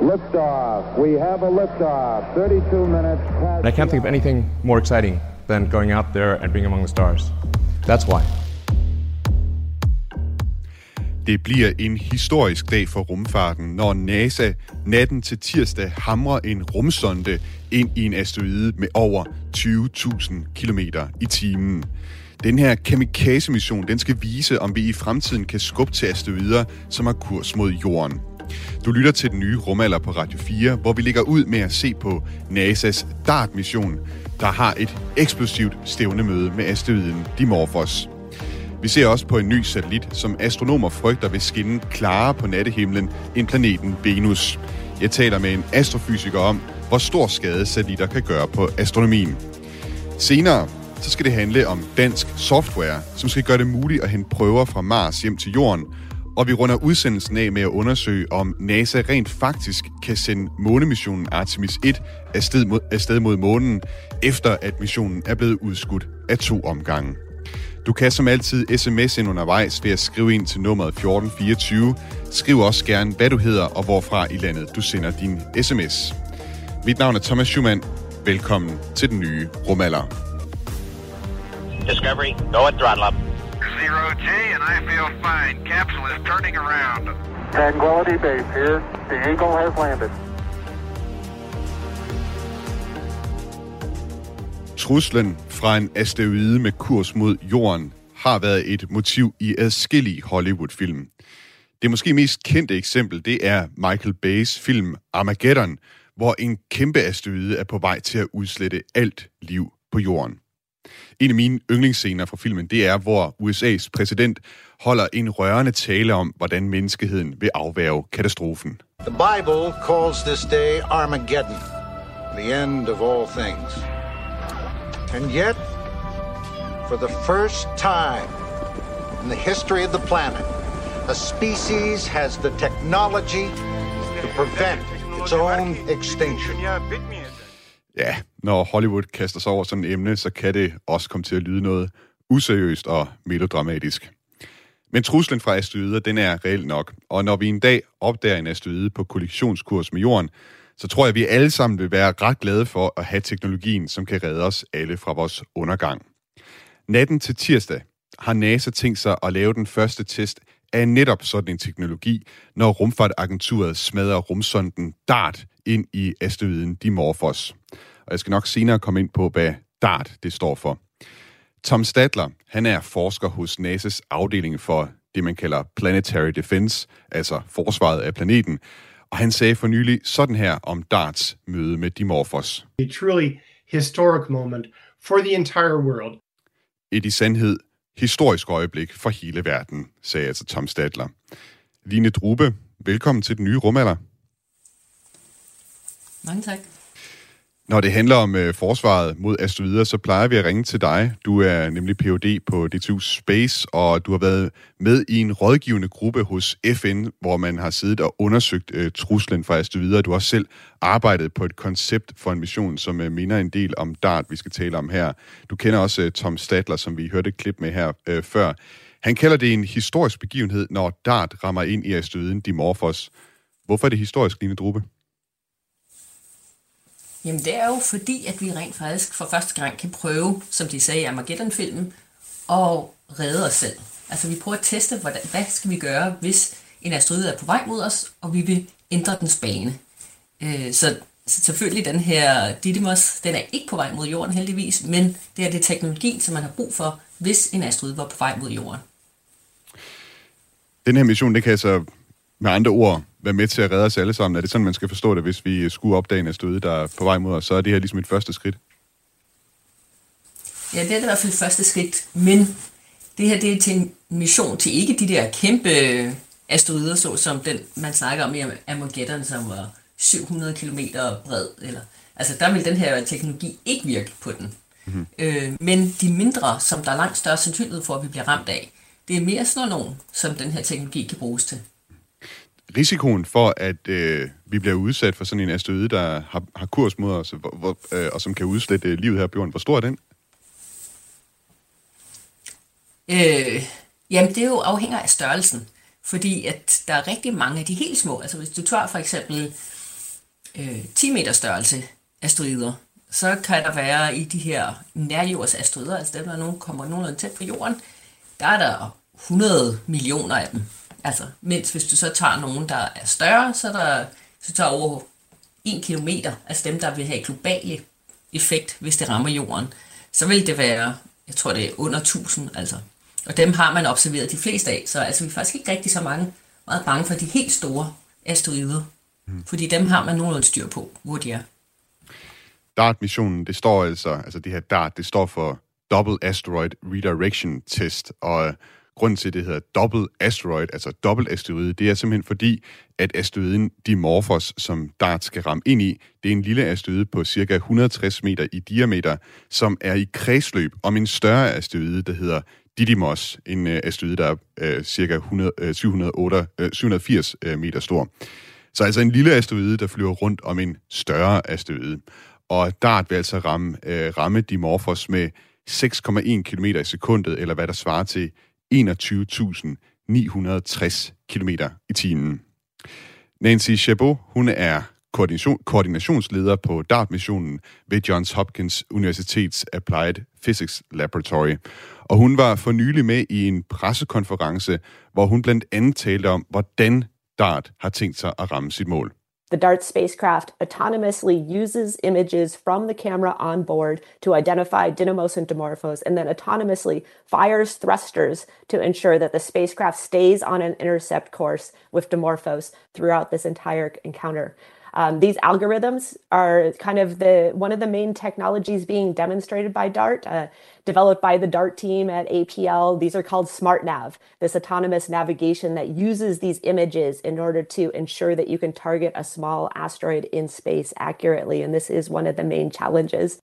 Liftoff. We have a liftoff. 32 minutes past. And I can't think of anything more exciting than going out there and being among the stars. That's why. Det bliver en historisk dag for rumfarten, når NASA natten til tirsdag hamrer en rumsonde ind i en asteroide med over 20.000 km i timen. Den her kamikaze-mission, den skal vise, om vi i fremtiden kan skubbe til asteroider, som har kurs mod jorden. Du lytter til den nye rumalder på Radio 4, hvor vi ligger ud med at se på NASA's DART-mission, der har et eksplosivt stævnemøde med asteroiden Dimorphos. Vi ser også på en ny satellit, som astronomer frygter vil skinne klarere på nattehimlen end planeten Venus. Jeg taler med en astrofysiker om, hvor stor skade satellitter kan gøre på astronomien. Senere så skal det handle om dansk software, som skal gøre det muligt at hente prøver fra Mars hjem til Jorden, og vi runder udsendelsen af med at undersøge, om NASA rent faktisk kan sende månemissionen Artemis 1 afsted mod, afsted mod månen, efter at missionen er blevet udskudt af to omgange. Du kan som altid sms ind undervejs ved at skrive ind til nummeret 1424. Skriv også gerne, hvad du hedder og hvorfra i landet du sender din sms. Mit navn er Thomas Schumann. Velkommen til den nye rumalder. Discovery, go at throttle up. Zero G, and I feel fine. Capsule is turning around. Tranquility Base here. The Eagle has landed. Truslen fra en asteroide med kurs mod jorden har været et motiv i adskillige Hollywood-film. Det måske mest kendte eksempel, det er Michael Bays film Armageddon, hvor en kæmpe asteroide er på vej til at udslette alt liv på jorden. En af mine yndlingsscener fra filmen, det er, hvor USA's præsident holder en rørende tale om, hvordan menneskeheden vil afværge katastrofen. The Bible calls this day Armageddon, the end of all things. And yet, for the first time in the history of the planet, a species has the technology to prevent its own extinction. Ja, når Hollywood kaster sig over sådan et emne, så kan det også komme til at lyde noget useriøst og melodramatisk. Men truslen fra asteroider, den er reelt nok. Og når vi en dag opdager en asteroide på kollektionskurs med jorden, så tror jeg, at vi alle sammen vil være ret glade for at have teknologien, som kan redde os alle fra vores undergang. Natten til tirsdag har NASA tænkt sig at lave den første test af netop sådan en teknologi, når rumfartagenturet smadrer rumsonden DART ind i asteroiden Dimorphos. Og jeg skal nok senere komme ind på, hvad DART det står for. Tom Stadler, han er forsker hos NASA's afdeling for det, man kalder Planetary Defense, altså forsvaret af planeten. Og han sagde for nylig sådan her om DARTs møde med Dimorphos. a truly historic moment for the entire world. Et i sandhed historisk øjeblik for hele verden, sagde altså Tom Stadler. Line Drube, velkommen til den nye rumalder. Mange tak. Når det handler om øh, forsvaret mod asteroider, så plejer vi at ringe til dig. Du er nemlig Ph.D. på DTU Space, og du har været med i en rådgivende gruppe hos FN, hvor man har siddet og undersøgt øh, truslen fra asteroider. Du har også selv arbejdet på et koncept for en mission, som øh, minder en del om DART, vi skal tale om her. Du kender også øh, Tom Stadler, som vi hørte et klip med her øh, før. Han kalder det en historisk begivenhed, når DART rammer ind i asteroiden Dimorphos. Hvorfor er det historisk, Line Drube? Jamen det er jo fordi, at vi rent faktisk for første gang kan prøve, som de sagde i Armageddon-filmen, at redde os selv. Altså vi prøver at teste, hvordan, hvad skal vi gøre, hvis en asteroide er på vej mod os, og vi vil ændre dens bane. Øh, så, så selvfølgelig den her Didymos, den er ikke på vej mod jorden heldigvis, men det er det teknologi, som man har brug for, hvis en asteroide var på vej mod jorden. Den her mission, det kan altså med andre ord være med til at redde os alle sammen. Er det sådan, man skal forstå det, hvis vi skulle opdage en asteroide, der er på vej mod os? Så er det her ligesom et første skridt. Ja, det er i hvert fald første skridt, men det her det er til en mission til ikke de der kæmpe asteroider, så som den, man snakker om i Armageddon, som var 700 km bred. Eller, altså der vil den her teknologi ikke virke på den. Mm-hmm. Øh, men de mindre, som der er langt større sandsynlighed for, at vi bliver ramt af, det er mere sådan nogle, som den her teknologi kan bruges til. Risikoen for, at øh, vi bliver udsat for sådan en asteroide, der har, har kurs mod os, hvor, hvor, øh, og som kan udslette øh, livet her på jorden, hvor stor er den? Øh, jamen, det jo afhænger af størrelsen. Fordi at der er rigtig mange af de helt små. Altså hvis du tager for eksempel øh, 10 meter størrelse asteroider, så kan der være i de her nærjords asteroider, altså dem, der nu kommer nogenlunde tæt på jorden, der er der 100 millioner af dem. Altså, mens hvis du så tager nogen, der er større, så er der så tager over 1 kilometer, altså dem, der vil have globale effekt, hvis det rammer jorden, så vil det være, jeg tror det er under 1000, altså. Og dem har man observeret de fleste af, så altså, vi er faktisk ikke rigtig så mange, meget bange for de helt store asteroider, mm. fordi dem har man nogenlunde styr på, hvor de er. DART-missionen, det står altså, altså det her DART, det står for Double Asteroid Redirection Test, og grunden til, at det hedder Double Asteroid, altså dobbelt asteroide, det er simpelthen fordi, at asteroiden Dimorphos, som DART skal ramme ind i, det er en lille asteroide på cirka 160 meter i diameter, som er i kredsløb om en større asteroide, der hedder Didymos, en øh, asteroide, der er uh, cirka 100, 708, 780 meter stor. Så altså en lille asteroide, der flyver rundt om en større asteroide. Og DART vil altså ramme, øh, ramme Dimorphos med 6,1 km i sekundet, eller hvad der svarer til 21.960 km i timen. Nancy Chabot, hun er koordination, koordinationsleder på DART-missionen ved Johns Hopkins Universitets Applied Physics Laboratory. Og hun var for nylig med i en pressekonference, hvor hun blandt andet talte om, hvordan DART har tænkt sig at ramme sit mål. The DART spacecraft autonomously uses images from the camera on board to identify Didymos and Dimorphos and then autonomously fires thrusters to ensure that the spacecraft stays on an intercept course with Dimorphos throughout this entire encounter. Um, these algorithms are kind of the one of the main technologies being demonstrated by DART, uh, developed by the DART team at APL. These are called SmartNav, this autonomous navigation that uses these images in order to ensure that you can target a small asteroid in space accurately. And this is one of the main challenges.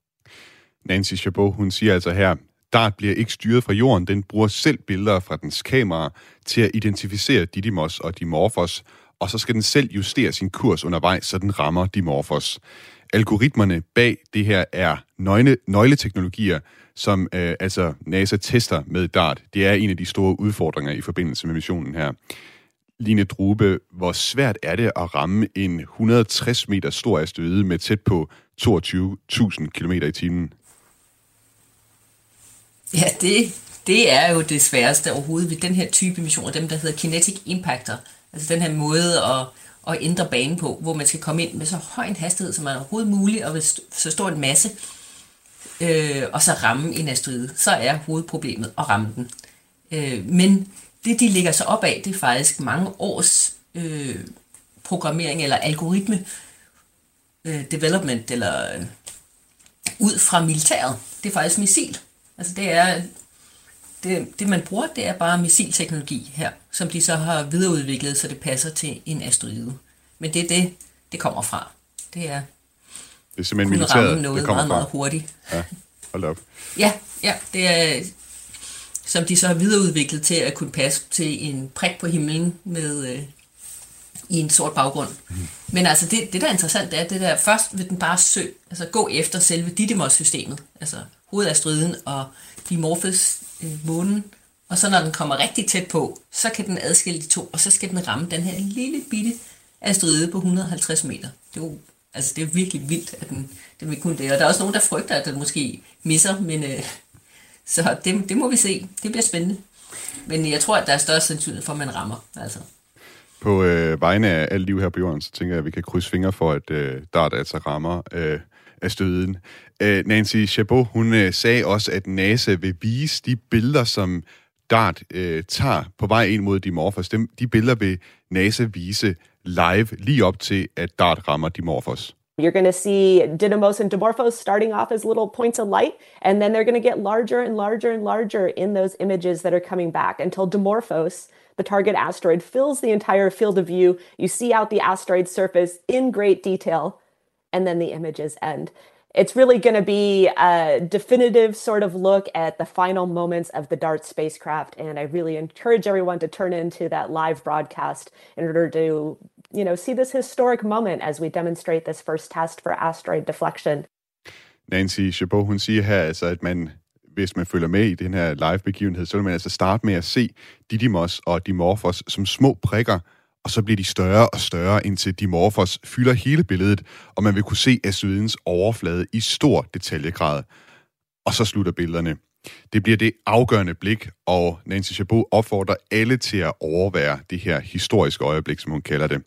Nancy Chabot, hun siger altså her, DART bliver ikke styret fra jorden, den bruger selv billeder fra dens kamera til at identificere Didymos og Dimorphos, og så skal den selv justere sin kurs undervejs, så den rammer Dimorphos. Algoritmerne bag det her er nøgne, nøgleteknologier, som øh, altså NASA tester med DART. Det er en af de store udfordringer i forbindelse med missionen her. Line Drube, hvor svært er det at ramme en 160 meter stor asteroide med tæt på 22.000 km i timen? Ja, det, det er jo det sværeste overhovedet ved den her type missioner, dem der hedder Kinetic Impactor, Altså den her måde at, at ændre banen på, hvor man skal komme ind med så høj en hastighed, som er overhovedet muligt, og så stor en masse, øh, og så ramme en asteroide. Så er hovedproblemet at ramme den. Øh, men det, de ligger sig op af, det er faktisk mange års øh, programmering eller algoritme øh, development, eller øh, ud fra militæret. Det er faktisk missil. Altså det er det, det man bruger, det er bare missilteknologi her, som de så har videreudviklet, så det passer til en asteroide. Men det er det, det kommer fra. Det er, det er simpelthen militæret, noget det kommer meget, fra. meget hurtigt. Ja, hold op. ja, ja, det er, som de så har videreudviklet til at kunne passe til en prik på himlen med øh, i en sort baggrund. Mm. Men altså det, det der er interessant, det er, det der først vil den bare sø, altså gå efter selve Didymos-systemet, altså hovedasteroiden og Dimorphos øh, månen, og så når den kommer rigtig tæt på, så kan den adskille de to, og så skal den ramme den her lille bitte asteroide på 150 meter. Det er jo altså det er virkelig vildt, at den, den vil kunne det. Og der er også nogen, der frygter, at den måske misser, men øh, så det, det må vi se. Det bliver spændende. Men jeg tror, at der er større sandsynlighed for, at man rammer. Altså. På øh, vegne af alt liv her på jorden, så tænker jeg, at vi kan krydse fingre for, at øh, DART altså rammer øh, af støden. Øh, Nancy Chabot, hun øh, sagde også, at NASA vil vise de billeder, som DART øh, tager på vej ind mod Dimorphos. De, de billeder vil NASA vise live lige op til, at DART rammer Dimorphos. You're going to see Didymos and Dimorphos starting off as little points of light, and then they're going to get larger and larger and larger in those images that are coming back until Dimorphos, the target asteroid, fills the entire field of view. You see out the asteroid surface in great detail, and then the images end. It's really going to be a definitive sort of look at the final moments of the DART spacecraft, and I really encourage everyone to turn into that live broadcast in order to you know, see this historic moment as we demonstrate this first test for asteroid deflection. Nancy Chabot, hun siger her, altså, at man, hvis man følger med i den her live-begivenhed, så vil man altså starte med at se Didymos og Dimorphos som små prikker og så bliver de større og større, indtil Dimorphos fylder hele billedet, og man vil kunne se asteroidens overflade i stor detaljegrad. Og så slutter billederne. Det bliver det afgørende blik, og Nancy Chabot opfordrer alle til at overvære det her historiske øjeblik, som hun kalder det.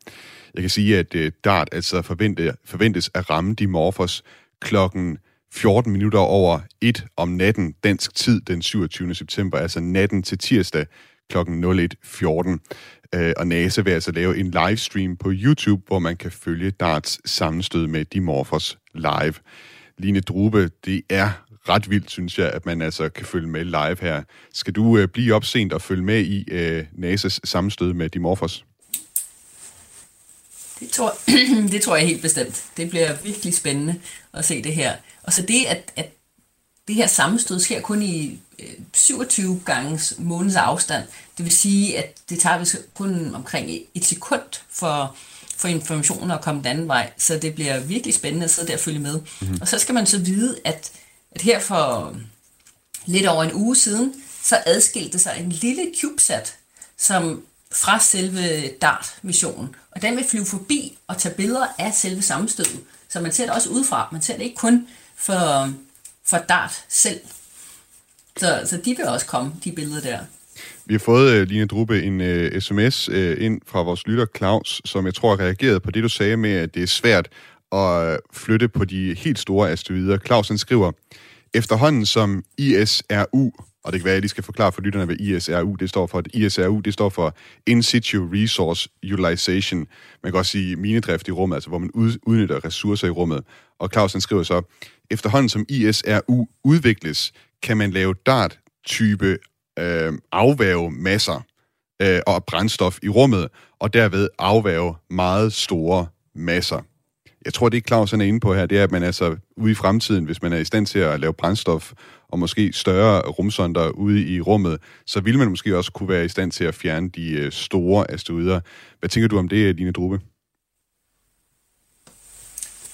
Jeg kan sige, at øh, DART altså forvente, forventes at ramme Dimorphos klokken 14 minutter over 1 om natten dansk tid den 27. september, altså natten til tirsdag kl. 01.14. Øh, og NASA vil altså lave en livestream på YouTube, hvor man kan følge DARTs sammenstød med Dimorphos live. Line Drube, det er ret vildt, synes jeg, at man altså kan følge med live her. Skal du øh, blive op sent og følge med i øh, NASA's sammenstød med Dimorphos? Det tror, det tror jeg helt bestemt. Det bliver virkelig spændende at se det her. Og så det, at, at det her sammenstød sker kun i 27 gange måneds afstand. Det vil sige, at det tager kun omkring et sekund for, for informationen at komme den anden vej. Så det bliver virkelig spændende at sidde der og følge med. Mm-hmm. Og så skal man så vide, at, at her for lidt over en uge siden, så adskilte sig en lille CubeSat, som fra selve DART-missionen. Og den vil flyve forbi og tage billeder af selve sammenstødet. Så man ser det også udefra. Man ser det ikke kun for, for DART selv. Så, så de vil også komme, de billeder der. Vi har fået, uh, Line Drube, en øh, uh, sms uh, øh, ind fra vores lytter Claus, som jeg tror har reageret på det, du sagde med, at det er svært at flytte på de helt store asteroider. Claus han skriver, efterhånden som ISRU, og det kan være, at jeg lige skal forklare for lytterne, hvad ISRU det står for. ISRU det står for In Situ Resource Utilization. Man kan også sige minedrift i rummet, altså hvor man udnytter ressourcer i rummet. Og Claus han skriver så, efterhånden som ISRU udvikles, kan man lave DART-type øh, afværge masser øh, og brændstof i rummet, og derved afværge meget store masser. Jeg tror, det Claus er inde på her, det er, at man altså ude i fremtiden, hvis man er i stand til at lave brændstof og måske større rumsonder ude i rummet, så vil man måske også kunne være i stand til at fjerne de øh, store asteroider. Hvad tænker du om det, Line Drube?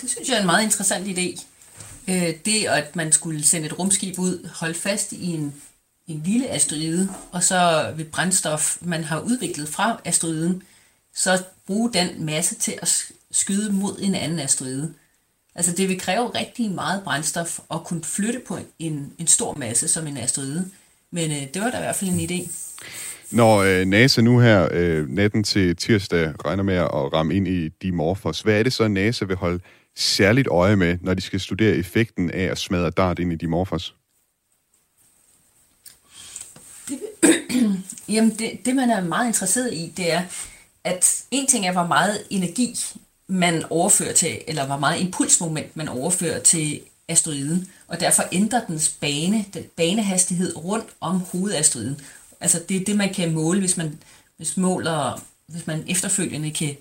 Det synes jeg er en meget interessant idé. Øh, det, at man skulle sende et rumskib ud, holde fast i en, en lille asteroide, og så ved brændstof, man har udviklet fra asteroiden, så bruge den masse til at skyde mod en anden asteroide. Altså det vil kræve rigtig meget brændstof at kunne flytte på en, en stor masse som en asteroide. Men øh, det var da i hvert fald en idé. Når øh, NASA nu her øh, natten til tirsdag regner med at ramme ind i Dimorphos, hvad er det så, NASA vil holde særligt øje med, når de skal studere effekten af at smadre dart ind i dimorfos? Det, jamen, det, det man er meget interesseret i, det er, at en ting er, hvor meget energi man overfører til, eller hvor meget impulsmoment man overfører til asteroiden, og derfor ændrer dens bane, den banehastighed rundt om hovedasteroiden. Altså det er det, man kan måle, hvis man, hvis måler, hvis man efterfølgende kan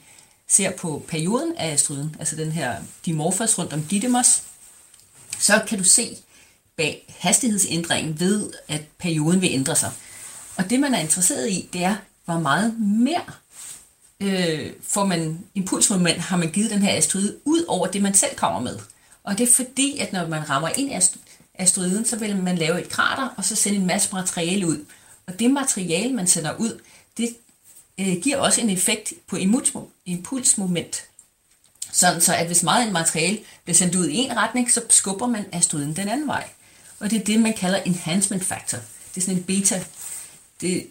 ser på perioden af asteroiden, altså den her Dimorphos rundt om Didymos, så kan du se bag hastighedsændringen ved, at perioden vil ændre sig. Og det, man er interesseret i, det er, hvor meget mere øh, får man impulsmoment, har man givet den her asteroide, ud over det, man selv kommer med. Og det er fordi, at når man rammer ind i asteroiden, så vil man lave et krater, og så sende en masse materiale ud. Og det materiale, man sender ud, det øh, giver også en effekt på impulsmoment. Sådan så, at hvis meget materiale bliver sendt ud i en retning, så skubber man asteroiden den anden vej. Og det er det, man kalder enhancement factor. Det er sådan en beta. Det,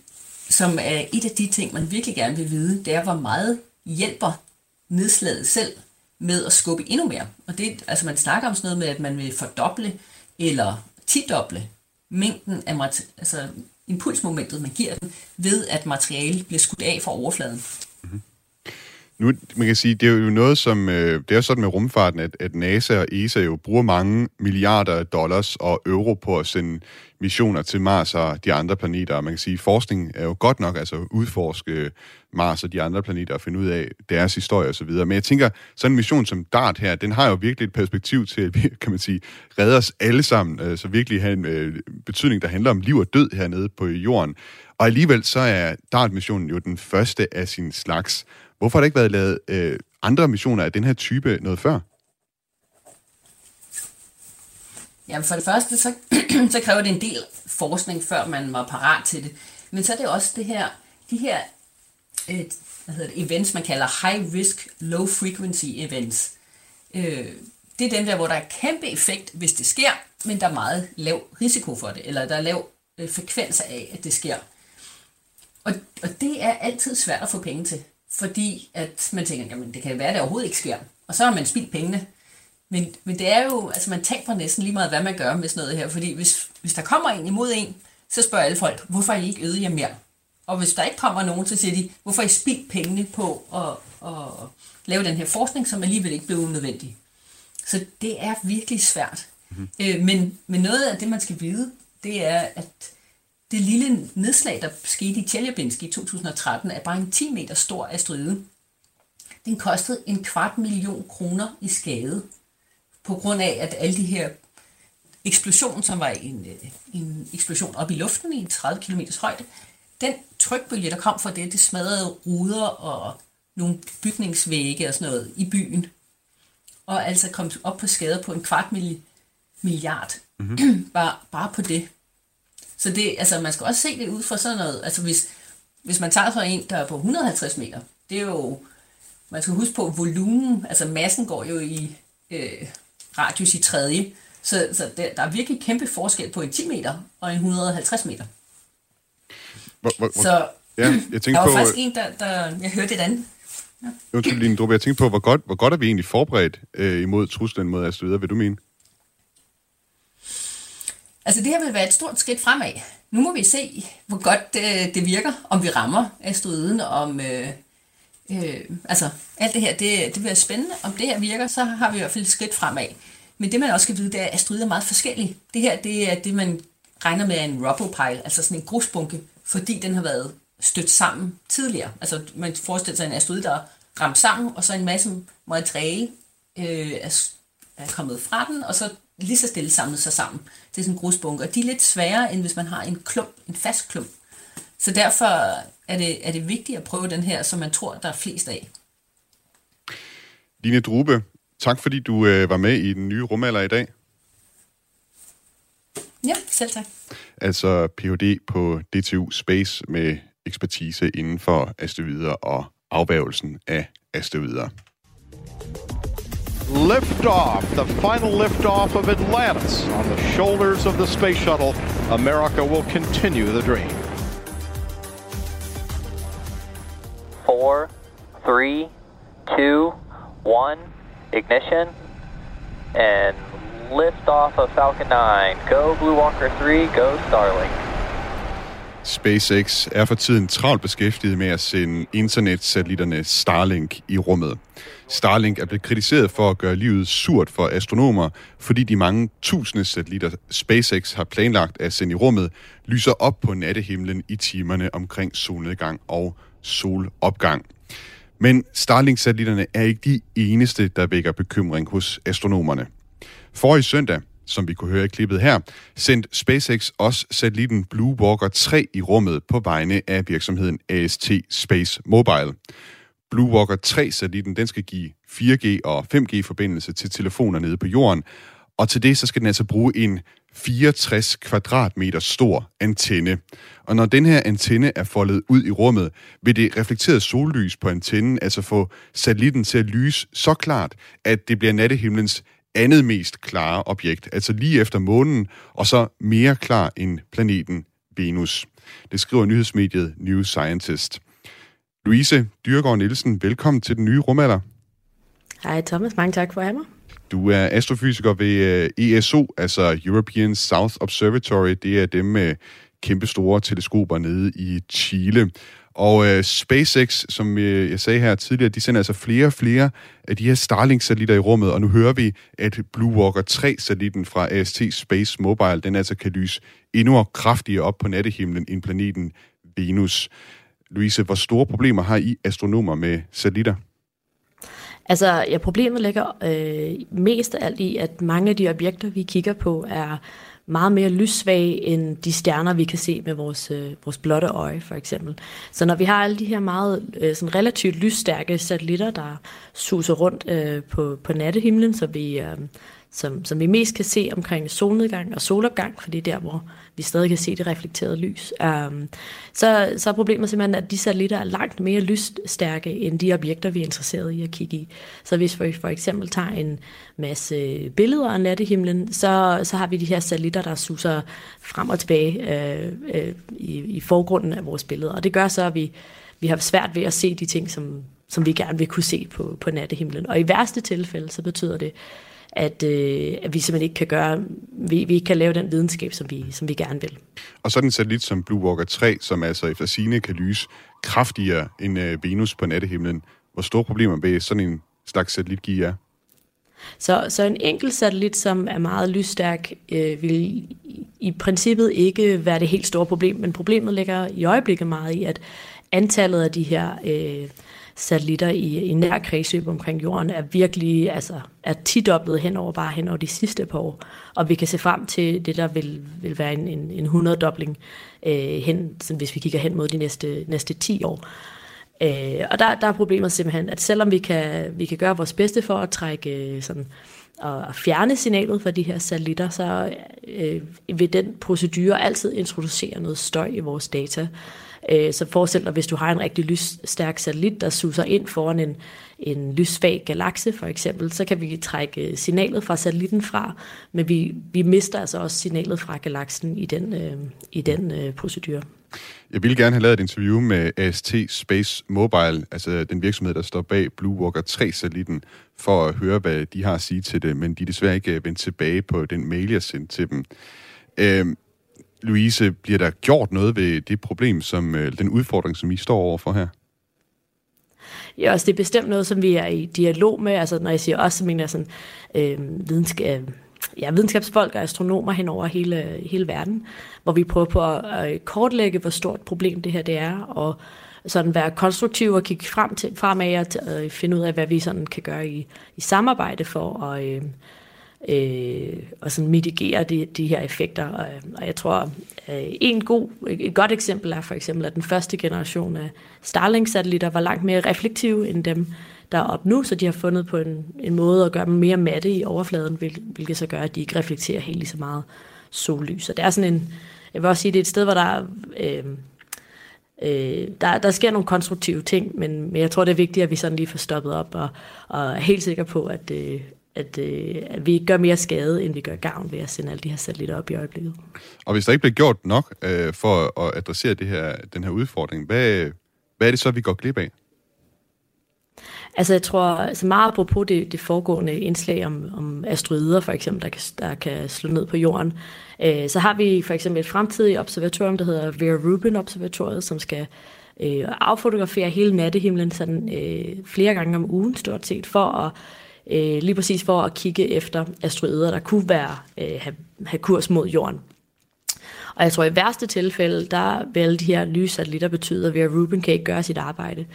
som er et af de ting, man virkelig gerne vil vide, det er, hvor meget hjælper nedslaget selv med at skubbe endnu mere. Og det, altså man snakker om sådan noget med, at man vil fordoble eller tidoble mængden af altså impulsmomentet, man giver den, ved at materialet bliver skudt af fra overfladen. Nu, man kan sige, det er jo noget som, øh, det er sådan med rumfarten, at, at NASA og ESA jo bruger mange milliarder dollars og euro på at sende missioner til Mars og de andre planeter. Og man kan sige, forskning er jo godt nok, altså udforske Mars og de andre planeter og finde ud af deres historie osv. Men jeg tænker, sådan en mission som DART her, den har jo virkelig et perspektiv til, at vi, kan man sige, redde os alle sammen, øh, så virkelig have en øh, betydning, der handler om liv og død hernede på jorden. Og alligevel så er DART-missionen jo den første af sin slags. Hvorfor har der ikke været lavet øh, andre missioner af den her type noget før? Jamen for det første, så, så kræver det en del forskning, før man var parat til det. Men så er det også det her, de her et, hvad hedder det, events, man kalder high risk, low frequency events. Øh, det er dem der, hvor der er kæmpe effekt, hvis det sker, men der er meget lav risiko for det, eller der er lav øh, frekvens af, at det sker. Og, og det er altid svært at få penge til, fordi at man tænker, jamen det kan være, at det overhovedet ikke sker, og så har man spildt pengene. Men, men det er jo, altså man taber næsten lige meget, hvad man gør med sådan noget her, fordi hvis, hvis der kommer en imod en, så spørger alle folk, hvorfor I ikke øget jer mere? Og hvis der ikke kommer nogen, så siger de, hvorfor I spildt pengene på at, at lave den her forskning, som alligevel ikke blev unødvendig. Så det er virkelig svært. Mm-hmm. Øh, men, men noget af det, man skal vide, det er, at det lille nedslag, der skete i Tjeljabinsk i 2013, er bare en 10 meter stor asteroide. Den kostede en kvart million kroner i skade, på grund af, at alle de her eksplosioner, som var en, øh, en eksplosion op i luften i 30 km højde, den trykbølge, der kom fra det, det smadrede ruder og nogle bygningsvægge og sådan noget i byen. Og altså kom op på skader på en kvart milliard. Mm-hmm. bare, bare på det. Så det, altså, man skal også se det ud fra sådan noget. Altså hvis, hvis man tager fra en, der er på 150 meter, det er jo, man skal huske på volumen, altså massen går jo i øh, radius i tredje, så, så der, der er virkelig kæmpe forskel på en 10 meter og en 150 meter. Hvor, hvor, så ja, jeg tænkte der var på, faktisk en, der, der jeg hørte et andet. Ja. Undskyld, Line Drup, jeg tænkte på, hvor godt, hvor godt er vi egentlig forberedt øh, imod truslen mod asteroider, vil du mene? Altså det her vil være et stort skridt fremad. Nu må vi se, hvor godt det, det virker, om vi rammer asteroiden, om... Øh, øh, altså alt det her, det, det bliver spændende. Om det her virker, så har vi i hvert fald et skridt fremad. Men det man også skal vide, det er, at asteroider er meget forskellige. Det her, det er det, man regner med er en rubble pile, altså sådan en grusbunke, fordi den har været stødt sammen tidligere. Altså man forestiller sig en asteroide, der er ramt sammen, og så en masse materiale øh, er, er kommet fra den, og så lige så stille samlet sig sammen. Det er sådan en grusbunke, og de er lidt sværere, end hvis man har en klump, en fast klump. Så derfor er det, er det vigtigt at prøve den her, som man tror, der er flest af. Line Drube, tak fordi du øh, var med i den nye rumalder i dag. Ja, selv tak. Altså Ph.D. på DTU Space med ekspertise inden for asteroider og afværgelsen af asteroider. Liftoff, the final liftoff of Atlantis on the shoulders of the space shuttle. America will continue the dream. Four, three, two, one, ignition, and liftoff of Falcon 9. Go Blue Walker 3, go Starlink. SpaceX er for tiden travlt beskæftiget med at sende internetsatellitterne Starlink i rummet. Starlink er blevet kritiseret for at gøre livet surt for astronomer, fordi de mange tusinde satellitter SpaceX har planlagt at sende i rummet, lyser op på nattehimlen i timerne omkring solnedgang og solopgang. Men Starlink-satellitterne er ikke de eneste, der vækker bekymring hos astronomerne. For i søndag som vi kunne høre i klippet her, sendt SpaceX også satellitten Blue Walker 3 i rummet på vegne af virksomheden AST Space Mobile. Blue Walker 3-satellitten den skal give 4G og 5G-forbindelse til telefoner nede på jorden, og til det så skal den altså bruge en 64 kvadratmeter stor antenne. Og når den her antenne er foldet ud i rummet, vil det reflekterede sollys på antennen altså få satellitten til at lyse så klart, at det bliver nattehimlens andet mest klare objekt, altså lige efter månen, og så mere klar end planeten Venus. Det skriver nyhedsmediet New Scientist. Louise Dyrgaard Nielsen, velkommen til den nye rumalder. Hej Thomas, mange tak for at have mig. Du er astrofysiker ved ESO, altså European South Observatory. Det er dem med kæmpe store teleskoper nede i Chile. Og øh, SpaceX, som øh, jeg sagde her tidligere, de sender altså flere og flere af de her Starlink-satellitter i rummet, og nu hører vi, at Blue Walker 3-satellitten fra AST Space Mobile, den altså kan lyse endnu kraftigere op på nattehimlen end planeten Venus. Louise, hvor store problemer har I astronomer med satellitter? Altså, ja, problemet ligger øh, mest af alt i, at mange af de objekter, vi kigger på, er meget mere lyssvage end de stjerner, vi kan se med vores, øh, vores blotte øje, for eksempel. Så når vi har alle de her meget øh, sådan relativt lysstærke satellitter, der suser rundt øh, på, på nattehimlen, så vi, øh, som, som vi mest kan se omkring solnedgang og solopgang, for det er der, hvor vi stadig kan se det reflekterede lys. Um, så, så er problemet simpelthen, at de satellitter er langt mere lysstærke end de objekter, vi er interesseret i at kigge i. Så hvis vi for eksempel tager en masse billeder af nattehimlen, så, så har vi de her satellitter, der suser frem og tilbage øh, øh, i, i forgrunden af vores billeder. Og det gør så, at vi, vi har svært ved at se de ting, som, som vi gerne vil kunne se på, på nattehimlen. Og i værste tilfælde, så betyder det, at, øh, at vi simpelthen ikke kan gøre, vi, vi ikke kan lave den videnskab, som vi, som vi gerne vil. Og så den satellit som Blue Walker 3, som altså efter sine kan lyse kraftigere end øh, Venus på nattehimlen. Hvor store problemer ved sådan en slags satellit give jer? Så, så en enkelt satellit, som er meget lysstærk, øh, vil i, i princippet ikke være det helt store problem, men problemet ligger i øjeblikket meget i, at antallet af de her øh, satellitter i, i nær kredsløb omkring jorden er virkelig altså, er tidoblet hen over bare hen over de sidste par år. Og vi kan se frem til det, der vil, vil være en, en, en 100-dobling øh, hen, hvis vi kigger hen mod de næste, næste 10 år. Øh, og der, der er problemet simpelthen, at selvom vi kan, vi kan gøre vores bedste for at trække øh, sådan, og fjerne signalet fra de her satellitter, så øh, vil den procedure altid introducere noget støj i vores data. Øh, så forestil dig, hvis du har en rigtig lysstærk satellit, der suser ind foran en, en lyssvag galakse for eksempel, så kan vi trække øh, signalet fra satellitten fra, men vi, vi mister altså også signalet fra galaksen i den, øh, i den øh, procedure. Jeg ville gerne have lavet et interview med AST Space Mobile, altså den virksomhed, der står bag Blue Walker 3-satellitten, for at høre, hvad de har at sige til det, men de er desværre ikke øh, vendt tilbage på den mail, jeg sendte til dem. Øh, Louise, bliver der gjort noget ved det problem, som øh, den udfordring, som I står overfor her? Ja, altså det er bestemt noget, som vi er i dialog med. Altså når jeg siger os, så mener jeg sådan øh, videnskab, øh, ja, videnskabsfolk og astronomer hen over hele, hele verden, hvor vi prøver på at øh, kortlægge, hvor stort problem det her det er, og sådan være konstruktiv og kigge frem til, fremad og øh, finde ud af, hvad vi sådan kan gøre i, i samarbejde for at, øh, øh, og sådan mitigere de, de her effekter. Og, og jeg tror, øh, en god, et godt eksempel er for eksempel, at den første generation af Starlink-satellitter var langt mere reflektive end dem, der er op nu, så de har fundet på en, en måde at gøre dem mere matte i overfladen, hvil, hvilket så gør, at de ikke reflekterer helt lige så meget sollys. Så det er sådan en, jeg vil også sige, det er et sted, hvor der øh, øh, der, der sker nogle konstruktive ting, men, men jeg tror, det er vigtigt, at vi sådan lige får stoppet op og, og er helt sikre på, at, øh, at, øh, at vi gør mere skade, end vi gør gavn ved at sende alle de her satellitter op i øjeblikket. Og hvis der ikke bliver gjort nok øh, for at adressere det her, den her udfordring, hvad, hvad er det så, vi går glip af? Altså jeg tror, altså meget apropos det, det foregående indslag om, om asteroider for eksempel, der kan, der kan slå ned på jorden, øh, så har vi for eksempel et fremtidigt observatorium, der hedder Vera Rubin Observatoriet, som skal øh, affotografere hele nattehimlen sådan, øh, flere gange om ugen stort set, for at øh, lige præcis for at kigge efter asteroider, der kunne være, øh, have, have kurs mod jorden. Og jeg tror, i værste tilfælde, der vil de her nye satellitter betyde, at Vera Rubin kan ikke gøre sit arbejde.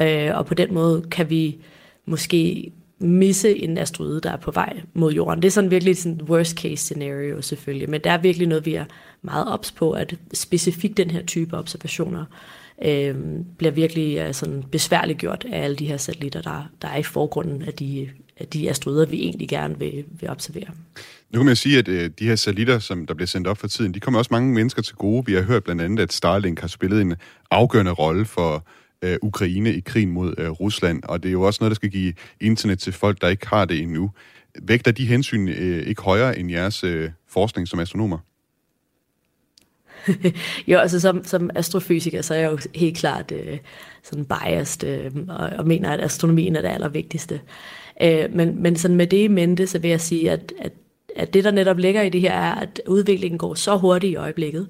Øh, og på den måde kan vi måske misse en asteroide, der er på vej mod jorden. Det er sådan virkelig sådan worst case scenario selvfølgelig, men der er virkelig noget, vi er meget ops på, at specifikt den her type observationer øh, bliver virkelig uh, sådan besværliggjort af alle de her satellitter, der, der er i forgrunden af de Øh, de asteroider, vi egentlig gerne vil, vil observere. Nu kan man sige, at øh, de her satellitter, som der bliver sendt op for tiden, de kommer også mange mennesker til gode. Vi har hørt blandt andet, at Starlink har spillet en afgørende rolle for øh, Ukraine i krigen mod øh, Rusland, og det er jo også noget, der skal give internet til folk, der ikke har det endnu. Vægter de hensyn øh, ikke højere end jeres øh, forskning som astronomer? jo, altså som, som astrofysiker, så er jeg jo helt klart øh, sådan biased øh, og, og mener, at astronomien er det allervigtigste. Øh, men, men sådan med det i mente, så vil jeg sige, at, at, at det, der netop ligger i det her, er, at udviklingen går så hurtigt i øjeblikket.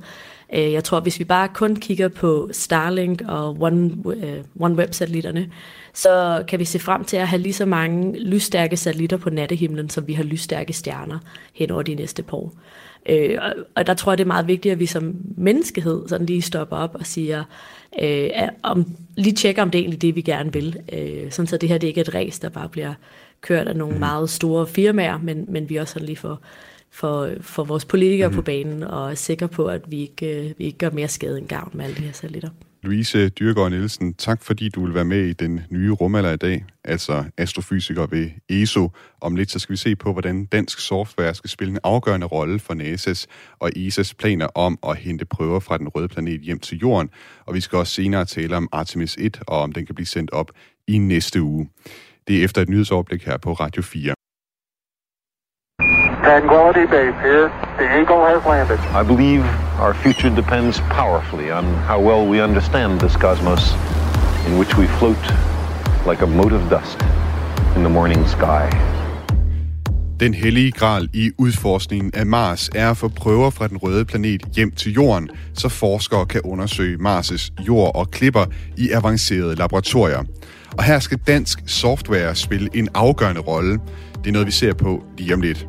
Øh, jeg tror, hvis vi bare kun kigger på Starlink og One, øh, OneWeb-satellitterne, så kan vi se frem til at have lige så mange lysstærke satellitter på nattehimlen, som vi har lysstærke stjerner hen over de næste par år. Øh, og, og der tror jeg, det er meget vigtigt, at vi som menneskehed sådan lige stopper op og siger, øh, om, lige tjekker, om det er egentlig det, vi gerne vil. Øh, sådan så det her det ikke er et race, der bare bliver kørt af nogle mm. meget store firmaer, men, men vi også sådan lige får, for, for vores politikere mm. på banen og er sikre på, at vi ikke, øh, vi ikke gør mere skade end gavn med alle de her satellitter. Louise Dyrgaard Nielsen, tak fordi du vil være med i den nye rumalder i dag, altså astrofysiker ved ESO. Om lidt så skal vi se på, hvordan dansk software skal spille en afgørende rolle for NASA's og ESA's planer om at hente prøver fra den røde planet hjem til jorden. Og vi skal også senere tale om Artemis 1 og om den kan blive sendt op i næste uge. Det er efter et nyhedsoverblik her på Radio 4. Tranquility Base here. The Eagle has landed. I believe our future depends powerfully on how well we understand this cosmos in which we float like a mote of dust in the morning sky. Den hellige gral i udforskningen af Mars er at få prøver fra den røde planet hjem til Jorden, så forskere kan undersøge Mars' jord og klipper i avancerede laboratorier. Og her skal dansk software spille en afgørende rolle. Det er noget, vi ser på lige om lidt.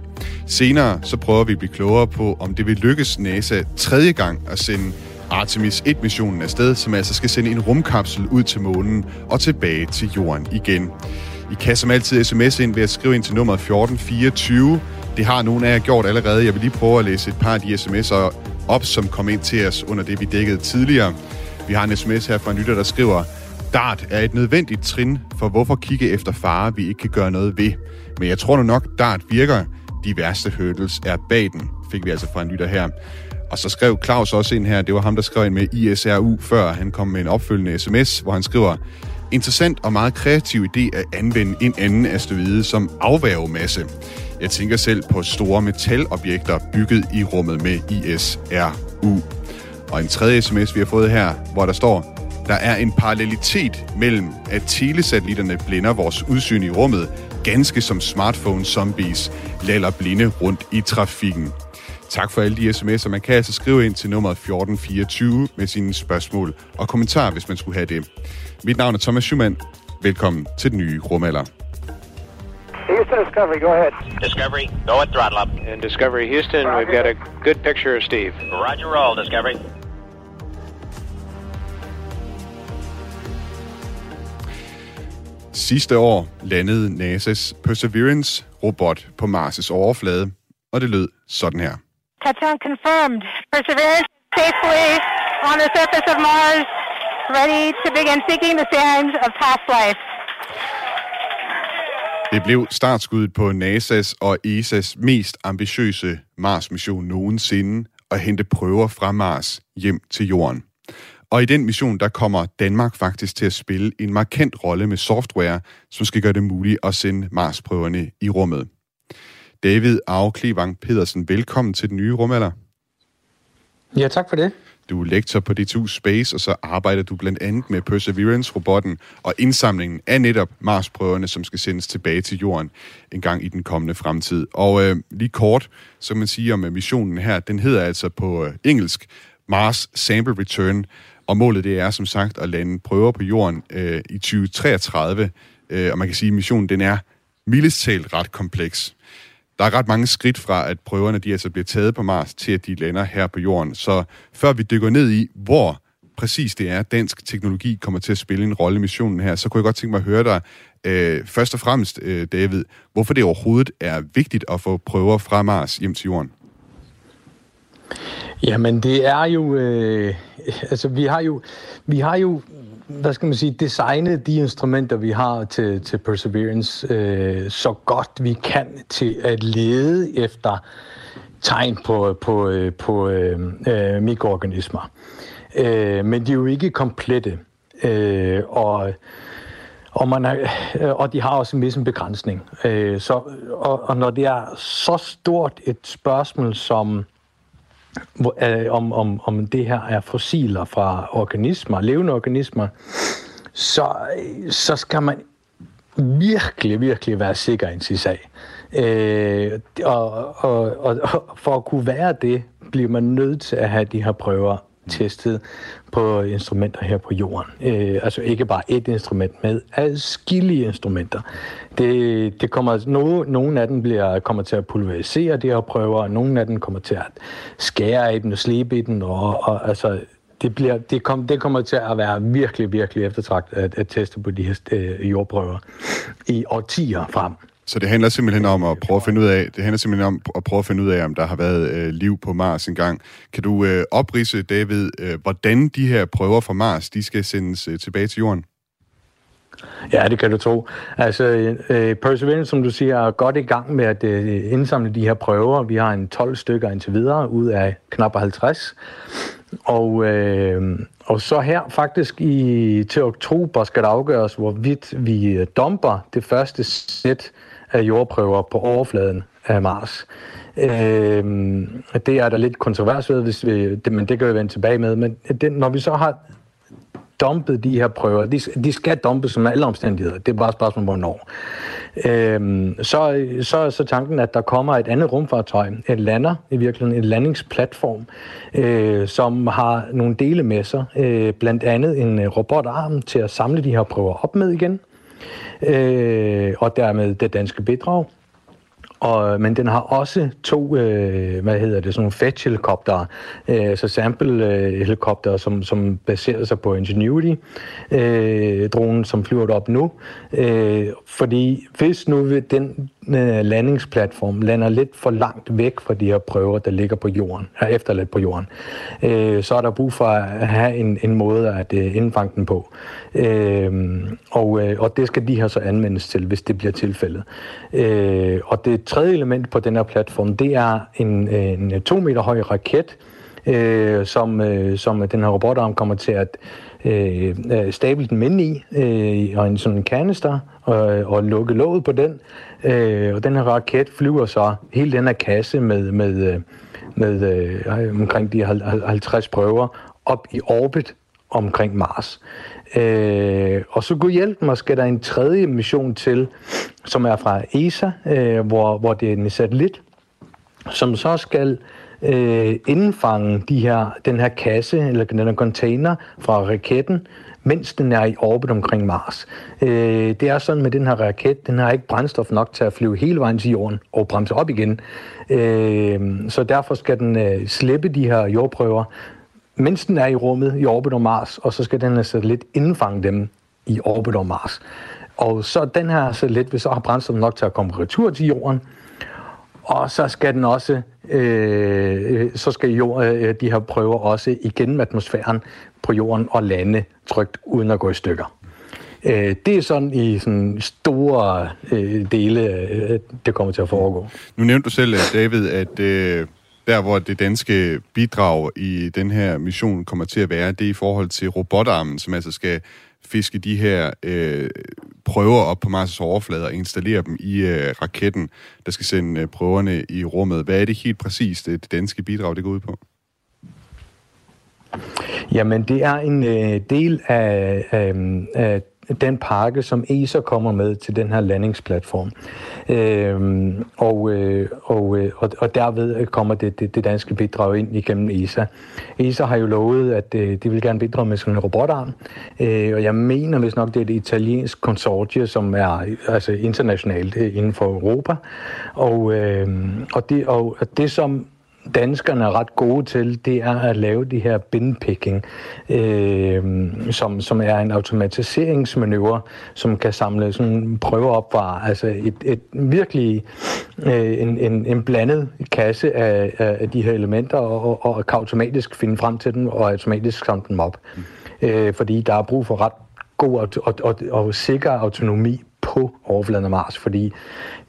Senere så prøver vi at blive klogere på, om det vil lykkes NASA tredje gang at sende Artemis 1-missionen afsted, som altså skal sende en rumkapsel ud til månen og tilbage til jorden igen. I kan som altid sms ind ved at skrive ind til nummer 1424. Det har nogle af jer gjort allerede. Jeg vil lige prøve at læse et par af de sms'er op, som kom ind til os under det, vi dækkede tidligere. Vi har en sms her fra en lytter, der skriver, Dart er et nødvendigt trin for hvorfor kigge efter fare, vi ikke kan gøre noget ved. Men jeg tror nu nok, Dart virker. De værste hurdles er bag den, fik vi altså fra en lytter her. Og så skrev Claus også ind her, det var ham, der skrev ind med ISRU før han kom med en opfølgende sms, hvor han skriver, Interessant og meget kreativ idé at anvende en anden asteroide som afværgemasse. Jeg tænker selv på store metalobjekter bygget i rummet med ISRU. Og en tredje sms, vi har fået her, hvor der står, der er en parallelitet mellem, at telesatellitterne blænder vores udsyn i rummet, ganske som smartphone-zombies laller blinde rundt i trafikken. Tak for alle de sms'er. Man kan altså skrive ind til nummer 1424 med sine spørgsmål og kommentarer, hvis man skulle have det. Mit navn er Thomas Schumann. Velkommen til den nye rumalder. Houston Discovery, go ahead. Discovery, go at throttle up. And Discovery Houston, we've got a good picture of Steve. Roger roll, Discovery. Sidste år landede NASA's Perseverance-robot på Mars' overflade, og det lød sådan her. Touchdown confirmed. Perseverance safely on the surface of Mars, ready to begin seeking the signs of past life. Det blev startskuddet på NASA's og ESA's mest ambitiøse Mars-mission nogensinde at hente prøver fra Mars hjem til Jorden. Og i den mission, der kommer Danmark faktisk til at spille en markant rolle med software, som skal gøre det muligt at sende Mars-prøverne i rummet. David Arve Klevang Pedersen, velkommen til den nye rumalder. Ja, tak for det. Du er lektor på DTU Space, og så arbejder du blandt andet med Perseverance-robotten og indsamlingen af netop Mars-prøverne, som skal sendes tilbage til Jorden en gang i den kommende fremtid. Og øh, lige kort, så man sige om missionen her, den hedder altså på øh, engelsk Mars Sample Return, og målet det er som sagt at lande prøver på Jorden øh, i 2033, øh, og man kan sige, at missionen den er mildest talt ret kompleks. Der er ret mange skridt fra, at prøverne de altså bliver taget på Mars, til at de lander her på Jorden. Så før vi dykker ned i, hvor præcis det er, dansk teknologi kommer til at spille en rolle i missionen her, så kunne jeg godt tænke mig at høre dig øh, først og fremmest, øh, David, hvorfor det overhovedet er vigtigt at få prøver fra Mars hjem til Jorden. Jamen, det er jo... Øh, altså, vi har jo... Vi har jo hvad skal man sige, designet de instrumenter, vi har til, til Perseverance, øh, så godt vi kan til at lede efter tegn på, på, på, på øh, øh, mikroorganismer. Øh, men de er jo ikke komplette. Øh, og og, man er, øh, og de har også en vis begrænsning. Øh, så, og, og når det er så stort et spørgsmål som hvor, øh, om, om, om det her er fossiler fra organismer, levende organismer, så, så skal man virkelig, virkelig være sikker i sin sag. Øh, og, og, og, og for at kunne være det, bliver man nødt til at have de her prøver Mm. testet på instrumenter her på jorden. Øh, altså ikke bare et instrument, med adskillige instrumenter. Det, det kommer, no, nogle af dem bliver, kommer til at pulverisere de her prøver, og nogle af dem kommer til at skære i den og slibe i den, og, og altså, det, bliver, det, kom, det kommer til at være virkelig, virkelig eftertragt at, at teste på de her øh, jordprøver i årtier frem. Så det handler simpelthen om at prøve at finde ud af, det handler simpelthen om at prøve at finde ud af, om der har været øh, liv på Mars engang. Kan du øh, oprise, David, øh, hvordan de her prøver fra Mars, de skal sendes øh, tilbage til Jorden? Ja, det kan du tro. Altså, øh, Perseverance, som du siger, er godt i gang med at øh, indsamle de her prøver. Vi har en 12 stykker indtil videre, ud af knap 50. Og, øh, og så her faktisk i, til oktober skal det afgøres, hvorvidt vi øh, dumper det første sæt af jordprøver på overfladen af Mars. Øh, det er der lidt kontrovers ved, hvis vi, det, men det kan vi vende tilbage med. Men det, når vi så har dumpet de her prøver. De, de skal dumpes som alle omstændigheder. Det er bare et spørgsmål, hvornår. Øhm, så, så så tanken, at der kommer et andet rumfartøj, et lander, i virkeligheden en landingsplatform, øh, som har nogle dele med sig. Øh, blandt andet en øh, robotarm til at samle de her prøver op med igen. Øh, og dermed det danske bidrag. Og, men den har også to, øh, hvad hedder det, sådan nogle fetch-helikoptere, øh, så sample-helikoptere, som, som baserer sig på Ingenuity-dronen, øh, som flyver op nu. Øh, fordi hvis nu den øh, landingsplatform lander lidt for langt væk fra de her prøver, der ligger på jorden, er efterladt på jorden, øh, så er der brug for at have en, en måde at øh, indfange den på. Øh, og, øh, og det skal de her så anvendes til, hvis det bliver tilfældet. Øh, og det tredje element på den her platform, det er en, en to meter høj raket, øh, som, øh, som den her robotarm kommer til at øh, øh, øh stable den ind i, øh, og en sådan en kanister, og, og lukke låget på den. Øh, og den her raket flyver så hele den her kasse med, med, øh, med øh, omkring de 50 prøver op i orbit omkring Mars. Øh, og så kunne hjælp mig, skal der en tredje mission til, som er fra ESA, øh, hvor, hvor det er en satellit, som så skal øh, indfange de her, den her kasse, eller den her container fra raketten, mens den er i orbit omkring Mars. Øh, det er sådan med den her raket, den har ikke brændstof nok til at flyve hele vejen til jorden og bremse op igen. Øh, så derfor skal den øh, slippe de her jordprøver, mens den er i rummet i orbit om Mars, og så skal den her satellit indfange dem i orbit om Mars. Og så den her satellit vil så have brændstof nok til at komme retur til jorden, og så skal den også, øh, øh, så skal jord, øh, de her prøver også igennem atmosfæren på jorden og lande trygt uden at gå i stykker. Øh, det er sådan i sådan store øh, dele, øh, det kommer til at foregå. Nu nævnte du selv, øh, David, at øh, der, hvor det danske bidrag i den her mission kommer til at være, det er i forhold til robotarmen, som altså skal fiske de her øh, prøver op på Mars' overflade og installere dem i øh, raketten, der skal sende øh, prøverne i rummet. Hvad er det helt præcist, øh, det danske bidrag det går ud på? Jamen, det er en øh, del af, øh, af den pakke, som ESA kommer med til den her landingsplatform. Øh, og, øh, og, øh, og, og derved kommer det, det, det danske bidrag ind igennem ESA. ESA har jo lovet, at øh, de vil gerne bidrage med sådan en robotarm, øh, og jeg mener hvis nok, det er et italiensk konsortie, som er altså internationalt øh, inden for Europa. Og, øh, og, det, og det, som danskerne er ret gode til, det er at lave de her binpicking, øh, som, som er en automatiseringsmanøvre, som kan samle sådan prøver op fra altså et, et virkelig øh, en, en, en blandet kasse af, af de her elementer, og, og, og kan automatisk finde frem til dem, og automatisk samle dem op. Mm. Øh, fordi der er brug for ret god og, og, og, og sikker autonomi på overfladen af Mars, fordi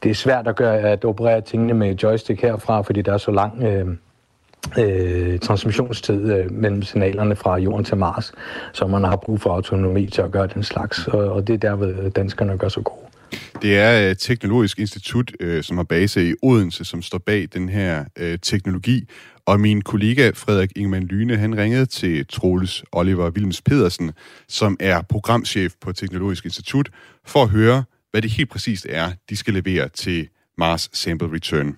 det er svært at gøre at operere tingene med joystick herfra, fordi der er så lang øh, øh, transmissionstid øh, mellem signalerne fra Jorden til Mars, så man har brug for autonomi til at gøre den slags, og, og det er derved danskerne gør så gode. Det er øh, teknologisk institut, øh, som har base i Odense, som står bag den her øh, teknologi. Og min kollega Frederik Ingemann Lyne, han ringede til Troels Oliver Wilms Pedersen, som er programchef på Teknologisk Institut, for at høre, hvad det helt præcist er, de skal levere til Mars Sample Return.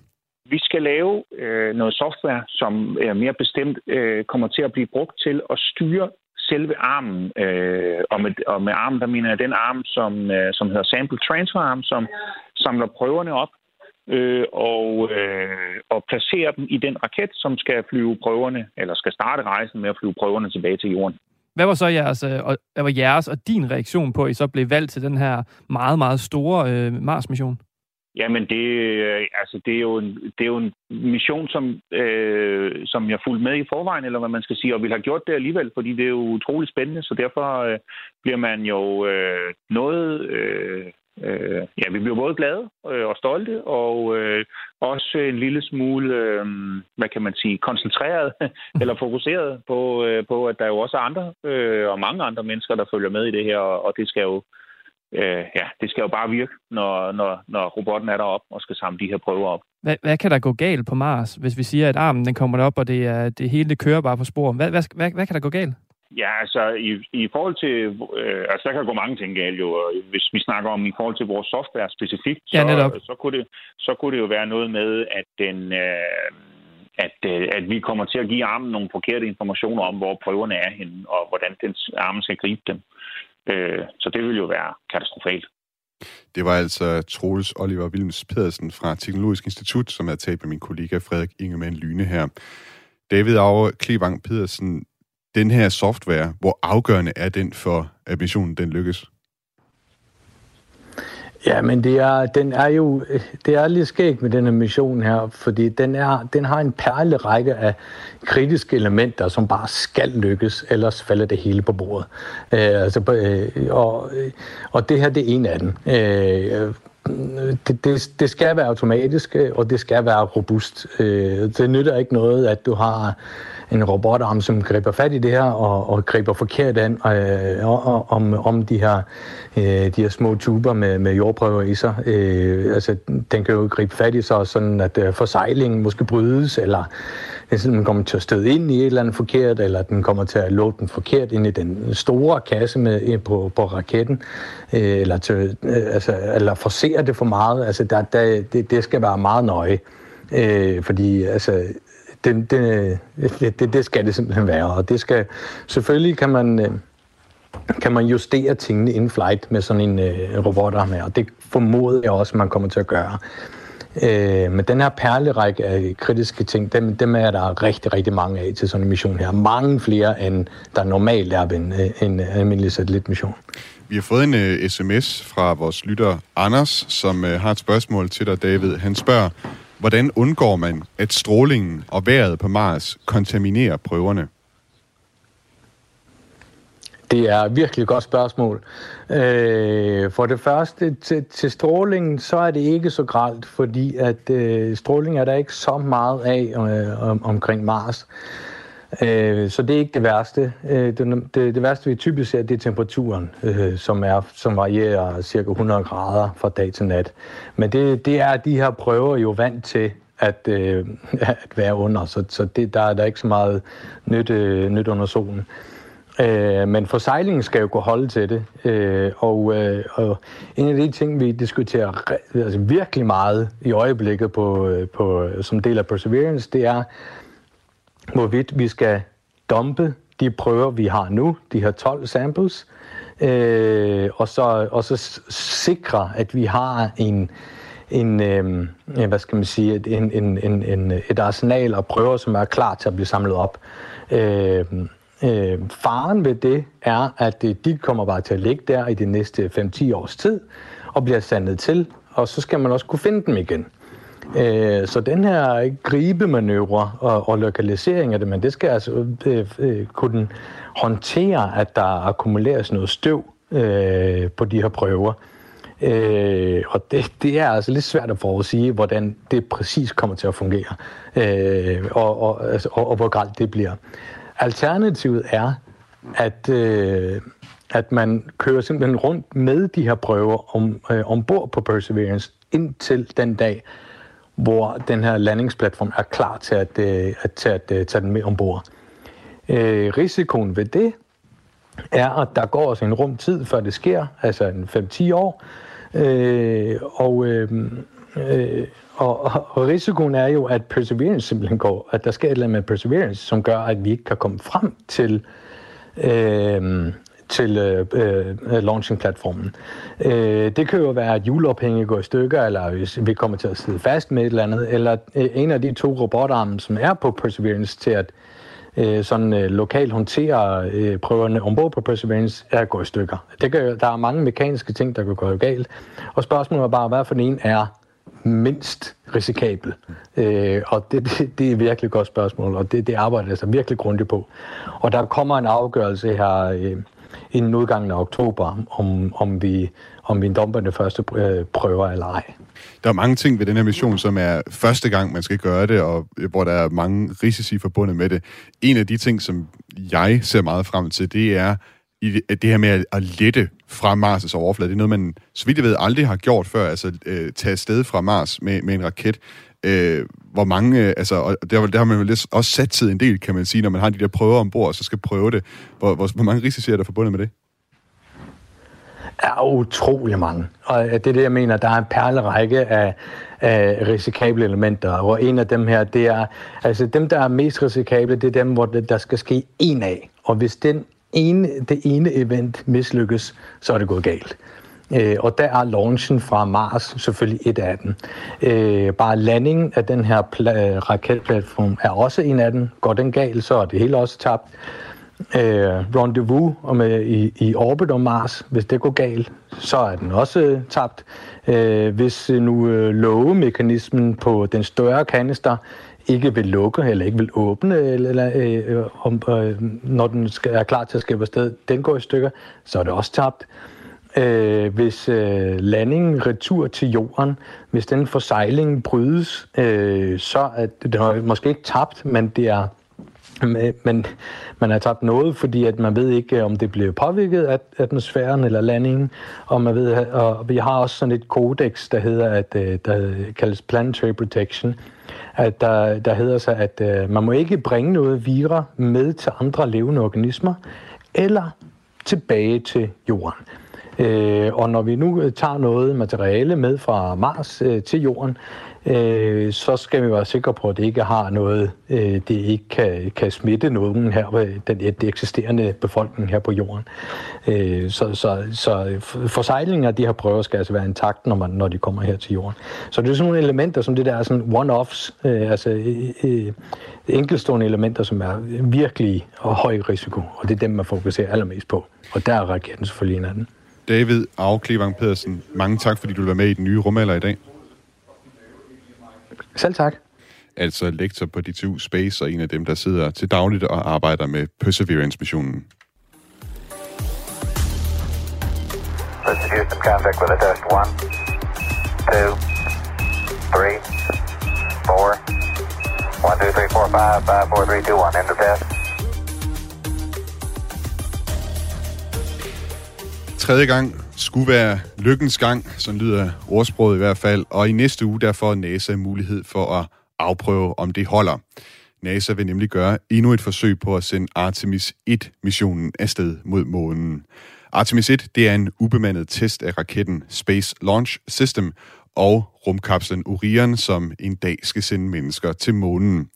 Vi skal lave øh, noget software, som er mere bestemt øh, kommer til at blive brugt til at styre selve armen. Øh, og, med, og med armen, der mener jeg den arm, som, øh, som hedder Sample Transfer Arm, som samler prøverne op øh, og, øh, og placerer dem i den raket, som skal flyve prøverne, eller skal starte rejsen med at flyve prøverne tilbage til jorden. Hvad var så jeres, øh, og, var jeres og din reaktion på, at I så blev valgt til den her meget, meget store øh, Mars-mission? Jamen, det, øh, altså, det, er jo en, det er jo en mission, som, øh, som jeg fulgte med i forvejen, eller hvad man skal sige, og vi har gjort det alligevel, fordi det er jo utroligt spændende, så derfor øh, bliver man jo øh, noget... Øh, øh, ja, vi bliver både glade øh, og stolte, og øh, også en lille smule, øh, hvad kan man sige, koncentreret eller fokuseret på, øh, på, at der jo også er andre øh, og mange andre mennesker, der følger med i det her, og, og det skal jo øh, ja, det skal jo bare virke, når, når, når robotten er deroppe og skal samle de her prøver op. Hvad, hvad kan der gå galt på Mars, hvis vi siger, at armen den kommer op, og det, er, det hele det kører bare på spor? Hvad, hvad, hvad, hvad kan der gå galt? Ja, altså i, i forhold til, øh, altså der kan gå mange ting galt jo. Hvis vi snakker om i forhold til vores software specifikt, så, ja, så, kunne, det, så kunne det jo være noget med, at den, øh, at, øh, at vi kommer til at give armen nogle forkerte informationer om, hvor prøverne er henne, og hvordan den armen skal gribe dem. Øh, så det vil jo være katastrofalt. Det var altså Troels Oliver Wilms Pedersen fra Teknologisk Institut, som havde talt med min kollega Frederik Ingemann Lyne her. David Auer Klevang Pedersen, den her software, hvor afgørende er den for, at missionen den lykkes? Ja, men det er, den er jo, det er lidt skægt med den her mission her, fordi den, er, den har en perlerække af kritiske elementer, som bare skal lykkes, ellers falder det hele på bordet. Øh, altså, øh, og, og det her, det er en af dem. Øh, det, det, det skal være automatisk, øh, og det skal være robust. Øh, det nytter ikke noget, at du har en robotarm, som griber fat i det her og, og griber forkert an øh, og, om, om de her, øh, de her små tuber med, med jordprøver i sig. Øh, altså, den kan jo gribe fat i sig, sådan at øh, forsejlingen måske brydes, eller den kommer til at støde ind i et eller andet forkert, eller den kommer til at låte den forkert ind i den store kasse med, øh, på, på raketten, øh, eller, til, øh, altså, eller forserer det for meget. Altså, der, der, det, det skal være meget nøje. Øh, fordi altså, det, det, øh, det, det skal det simpelthen være, og det skal, selvfølgelig kan man, øh, kan man justere tingene in flight med sådan en øh, robotarm her, og det formoder jeg også, man kommer til at gøre. Øh, men den her perlerække af kritiske ting, dem, dem er der rigtig, rigtig mange af til sådan en mission her. Mange flere, end der normalt er ved en, øh, en almindelig satellitmission. Vi har fået en øh, uh, sms fra vores lytter Anders, som uh, har et spørgsmål til dig, David. Han spørger, Hvordan undgår man, at strålingen og vejret på Mars kontaminerer prøverne? Det er et virkelig godt spørgsmål. Øh, for det første, til, til strålingen, så er det ikke så gralt, fordi at øh, stråling er der ikke så meget af øh, om, omkring Mars. Øh, så det er ikke det værste. Øh, det, det, det værste, vi typisk ser, det er temperaturen, øh, som, er, som varierer cirka 100 grader fra dag til nat. Men det, det er de her prøver jo vant til at, øh, at være under, så, så det, der er der ikke så meget nyt, øh, nyt under solen. Øh, Øh, men forsejlingen skal jo gå holde til det, øh, og, øh, og en af de ting, vi diskuterer altså virkelig meget i øjeblikket på, øh, på, som del af Perseverance, det er, hvorvidt vi skal dumpe de prøver, vi har nu, de her 12 samples, øh, og, så, og så sikre, at vi har en, en øh, hvad skal man sige, en, en, en, en, et arsenal af prøver, som er klar til at blive samlet op. Øh, øh, faren ved det er, at de kommer bare til at ligge der i de næste 5-10 års tid, og bliver sandet til, og så skal man også kunne finde dem igen. Øh, så den her gribemanøvre og, og lokalisering af det, men det skal altså øh, øh, kunne håndtere, at der akkumuleres noget støv øh, på de her prøver. Øh, og det, det er altså lidt svært at forudsige, hvordan det præcis kommer til at fungere, øh, og, og, altså, og, og hvor galt det bliver. Alternativet er, at, øh, at man kører simpelthen rundt med de her prøver om, øh, ombord på Perseverance indtil den dag, hvor den her landingsplatform er klar til at, øh, at, til at øh, tage den med ombord. Øh, risikoen ved det er, at der går også en rum tid, før det sker, altså en 5-10 år, øh, og, øh, øh, og, og risikoen er jo, at Perseverance simpelthen går, at der sker et eller andet med Perseverance, som gør, at vi ikke kan komme frem til øh, til øh, øh, launching-platformen. Øh, det kan jo være, at hjulophænget går i stykker, eller hvis vi kommer til at sidde fast med et eller andet, eller øh, en af de to robotarme, som er på Perseverance til at øh, sådan øh, lokalt håndtere øh, prøverne ombord på Perseverance, er gå i stykker. Det kan, der er mange mekaniske ting, der kan gå galt. Og spørgsmålet er bare, hvad for en er mindst risikabel? Øh, og det, det, det er virkelig et godt spørgsmål, og det, det arbejder jeg så virkelig grundigt på. Og der kommer en afgørelse her øh, inden udgangen af oktober, om, om vi om vi dumper det første øh, prøver eller ej. Der er mange ting ved den her mission, som er første gang, man skal gøre det, og øh, hvor der er mange risici forbundet med det. En af de ting, som jeg ser meget frem til, det er i det her med at lette fra Mars' overflade. Det er noget, man, så vidt jeg ved, aldrig har gjort før, altså øh, tage afsted fra Mars med, med en raket. Øh, hvor mange, øh, altså, og der, der har man jo også sat tid en del, kan man sige, når man har de der prøver ombord, og så skal prøve det. Hvor, hvor, hvor mange risici er der forbundet med det? er utrolig mange. Og øh, det er det, jeg mener, der er en perlerække af, af risikable elementer, og en af dem her, det er, altså dem, der er mest risikable, det er dem, hvor det, der skal ske en af. Og hvis den ene, det ene event mislykkes, så er det gået galt. Øh, og der er launchen fra Mars selvfølgelig et af dem. Øh, bare landingen af den her pla- raketplatform er også en af dem. Går den galt, så er det hele også tabt øh, rendezvous om, øh, i, i orbit om Mars. Hvis det går galt, så er den også øh, tabt. Øh, hvis nu øh, lovemekanismen på den større kanister ikke vil lukke eller ikke vil åbne, eller, øh, om, øh, når den skal, er klar til at skabe sted, den går i stykker, så er det også tabt. Øh, hvis øh, landingen retur til jorden, hvis den forsejling brydes, øh, så er det måske ikke tabt, men det er men man har tabt noget, fordi at man ved ikke, om det blev påvirket af atmosfæren eller landingen. Og, man ved, og vi har også sådan et kodex, der hedder, at, øh, der kaldes Planetary Protection, at der, der hedder sig, at øh, man må ikke bringe noget vira med til andre levende organismer, eller tilbage til jorden. Øh, og når vi nu øh, tager noget materiale med fra Mars øh, til jorden, øh, så skal vi være sikre på, at det ikke har noget, øh, det ikke kan, kan smitte nogen her, øh, den, øh, den eksisterende befolkning her på jorden. Øh, så, så, så forsejlingen af de her prøver skal altså være intakt, når, man, når de kommer her til jorden. Så det er sådan nogle elementer, som det der er sådan one-offs, øh, altså øh, enkelstående elementer, som er virkelig høj risiko, og det er dem, man fokuserer allermest på. Og der er raketten selvfølgelig en af dem. David Auklevang Pedersen, mange tak, fordi du være med i den nye rumalder i dag. Selv tak. Altså lektor på DTU Space og en af dem, der sidder til dagligt og arbejder med Perseverance-missionen. Houston, contact with a test. One, two, three, four, one, two, three, four, five, five, four, three, two, one. End of test. Tredje gang skulle være lykkens gang, sådan lyder ordsproget i hvert fald, og i næste uge der får NASA mulighed for at afprøve, om det holder. NASA vil nemlig gøre endnu et forsøg på at sende Artemis 1-missionen afsted mod månen. Artemis 1 det er en ubemandet test af raketten Space Launch System og rumkapslen Orion, som en dag skal sende mennesker til månen.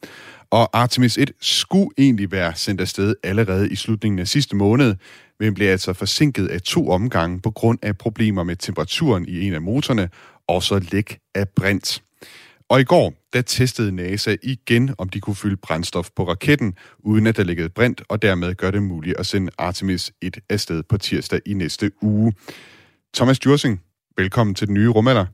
Og Artemis 1 skulle egentlig være sendt afsted allerede i slutningen af sidste måned, men blev altså forsinket af to omgange på grund af problemer med temperaturen i en af motorerne og så læk af brint. Og i går, der testede NASA igen, om de kunne fylde brændstof på raketten, uden at der ligger brint, og dermed gør det muligt at sende Artemis 1 afsted på tirsdag i næste uge. Thomas Djursing, velkommen til den nye rumalder.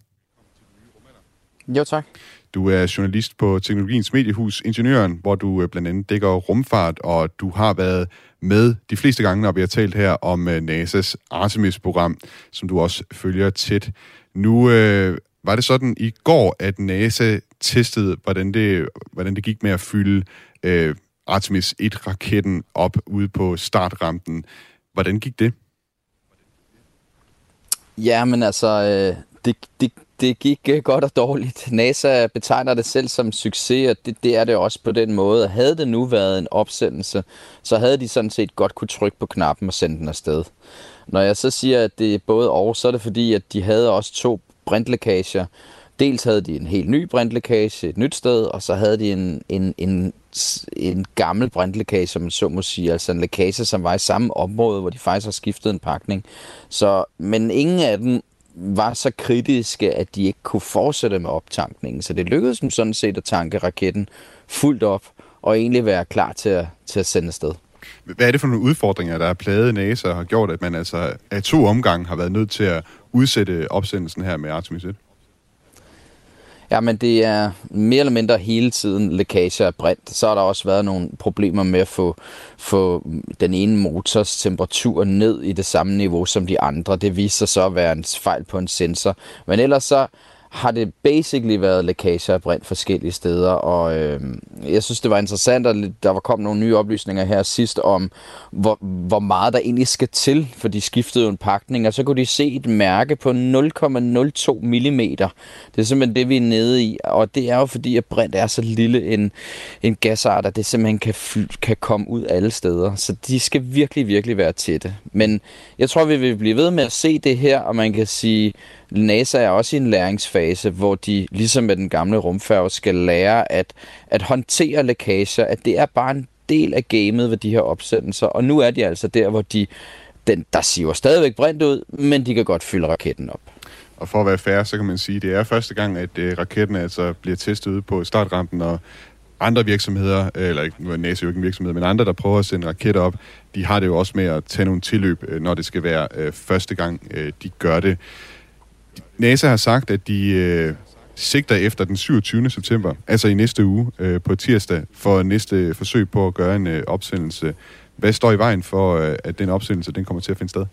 Jo, tak. Du er journalist på Teknologiens Mediehus Ingeniøren, hvor du øh, blandt andet dækker rumfart, og du har været med de fleste gange, når vi har talt her om øh, NASA's Artemis-program, som du også følger tæt. Nu øh, var det sådan i går, at NASA testede, hvordan det, hvordan det gik med at fylde øh, Artemis 1-raketten op ude på startrampen. Hvordan gik det? Ja, men altså, øh, det, det, det gik øh, godt og dårligt. NASA betegner det selv som succes, og det, det er det også på den måde. Havde det nu været en opsendelse, så havde de sådan set godt kunne trykke på knappen og sende den afsted. Når jeg så siger, at det er både og, så er det fordi, at de havde også to brintlækager. Dels havde de en helt ny brintlækage et nyt sted, og så havde de en, en, en, en gammel brintlækage, som man så må sige, altså en lækage, som var i samme område, hvor de faktisk har skiftet en pakning. Så, men ingen af dem var så kritiske, at de ikke kunne fortsætte med optankningen. Så det lykkedes dem sådan set at tanke raketten fuldt op, og egentlig være klar til at, til at sende afsted. Hvad er det for nogle udfordringer, der har plaget NASA og har gjort, at man altså af to omgange har været nødt til at udsætte opsendelsen her med Artemis 1? Ja, men det er mere eller mindre hele tiden lækage af brint. Så har der også været nogle problemer med at få, få den ene motors temperatur ned i det samme niveau som de andre. Det viser sig så at være en fejl på en sensor. Men ellers så har det basically været lækager af brint forskellige steder, og øh, jeg synes, det var interessant, at der var kommet nogle nye oplysninger her sidst om, hvor, hvor meget der egentlig skal til, for de skiftede en pakning, og så kunne de se et mærke på 0,02 mm. Det er simpelthen det, vi er nede i, og det er jo fordi, at brint er så lille en, en gasart, at det simpelthen kan, kan komme ud alle steder, så de skal virkelig, virkelig være tætte. Men jeg tror, vi vil blive ved med at se det her, og man kan sige, NASA er også i en læringsfase, hvor de, ligesom med den gamle rumfærge, skal lære at, at håndtere lækager, at det er bare en del af gamet ved de her opsendelser, og nu er de altså der, hvor de, den, der siver stadigvæk brint ud, men de kan godt fylde raketten op. Og for at være fair, så kan man sige, at det er første gang, at øh, raketten altså bliver testet ude på startrampen, og andre virksomheder, øh, eller nu er NASA jo ikke en virksomhed, men andre, der prøver at sende raketter op, de har det jo også med at tage nogle tilløb, øh, når det skal være øh, første gang, øh, de gør det. NASA har sagt, at de øh, sigter efter den 27. september, altså i næste uge øh, på tirsdag, for næste forsøg på at gøre en øh, opsendelse. Hvad står i vejen for, øh, at den opsendelse den kommer til at finde sted?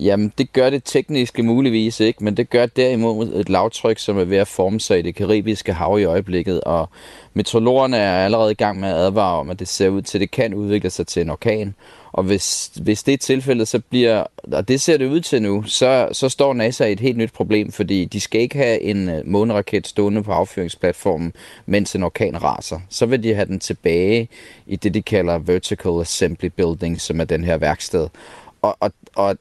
Jamen, det gør det teknisk muligvis ikke, men det gør derimod et lavtryk, som er ved at forme sig i det karibiske hav i øjeblikket, og meteorologerne er allerede i gang med at advare om, at det ser ud til, at det kan udvikle sig til en orkan. Og hvis, hvis det er tilfældet, så bliver, og det ser det ud til nu, så, så står NASA i et helt nyt problem, fordi de skal ikke have en øh, måneraket stående på affyringsplatformen, mens en orkan raser. Så vil de have den tilbage i det, de kalder Vertical Assembly Building, som er den her værksted. Og, og, og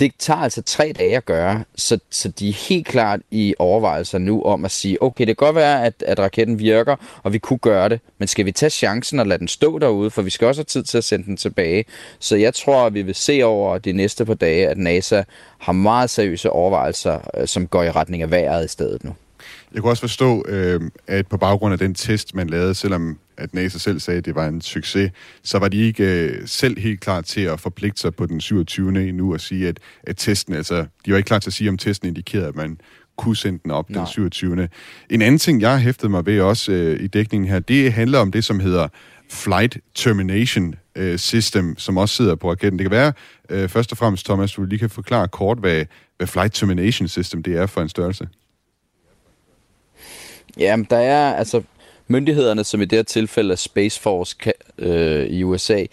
det tager altså tre dage at gøre, så, så de er helt klart i overvejelser nu om at sige, okay, det kan godt være, at, at raketten virker, og vi kunne gøre det, men skal vi tage chancen og lade den stå derude, for vi skal også have tid til at sende den tilbage. Så jeg tror, at vi vil se over de næste par dage, at NASA har meget seriøse overvejelser, øh, som går i retning af vejret i stedet nu. Jeg kunne også forstå, øh, at på baggrund af den test, man lavede, selvom at NASA selv sagde, at det var en succes, så var de ikke øh, selv helt klar til at forpligte sig på den 27. nu og sige, at, at testen, altså, de var ikke klar til at sige, om testen indikerede, at man kunne sende den op Nej. den 27. En anden ting, jeg hæftet mig ved også øh, i dækningen her, det handler om det, som hedder Flight Termination øh, System, som også sidder på raketten. Det kan være, øh, først og fremmest, Thomas, du lige kan forklare kort, hvad, hvad Flight Termination System det er for en størrelse. Jamen, der er altså myndighederne, som i det her tilfælde er Space Force kan, øh, i USA,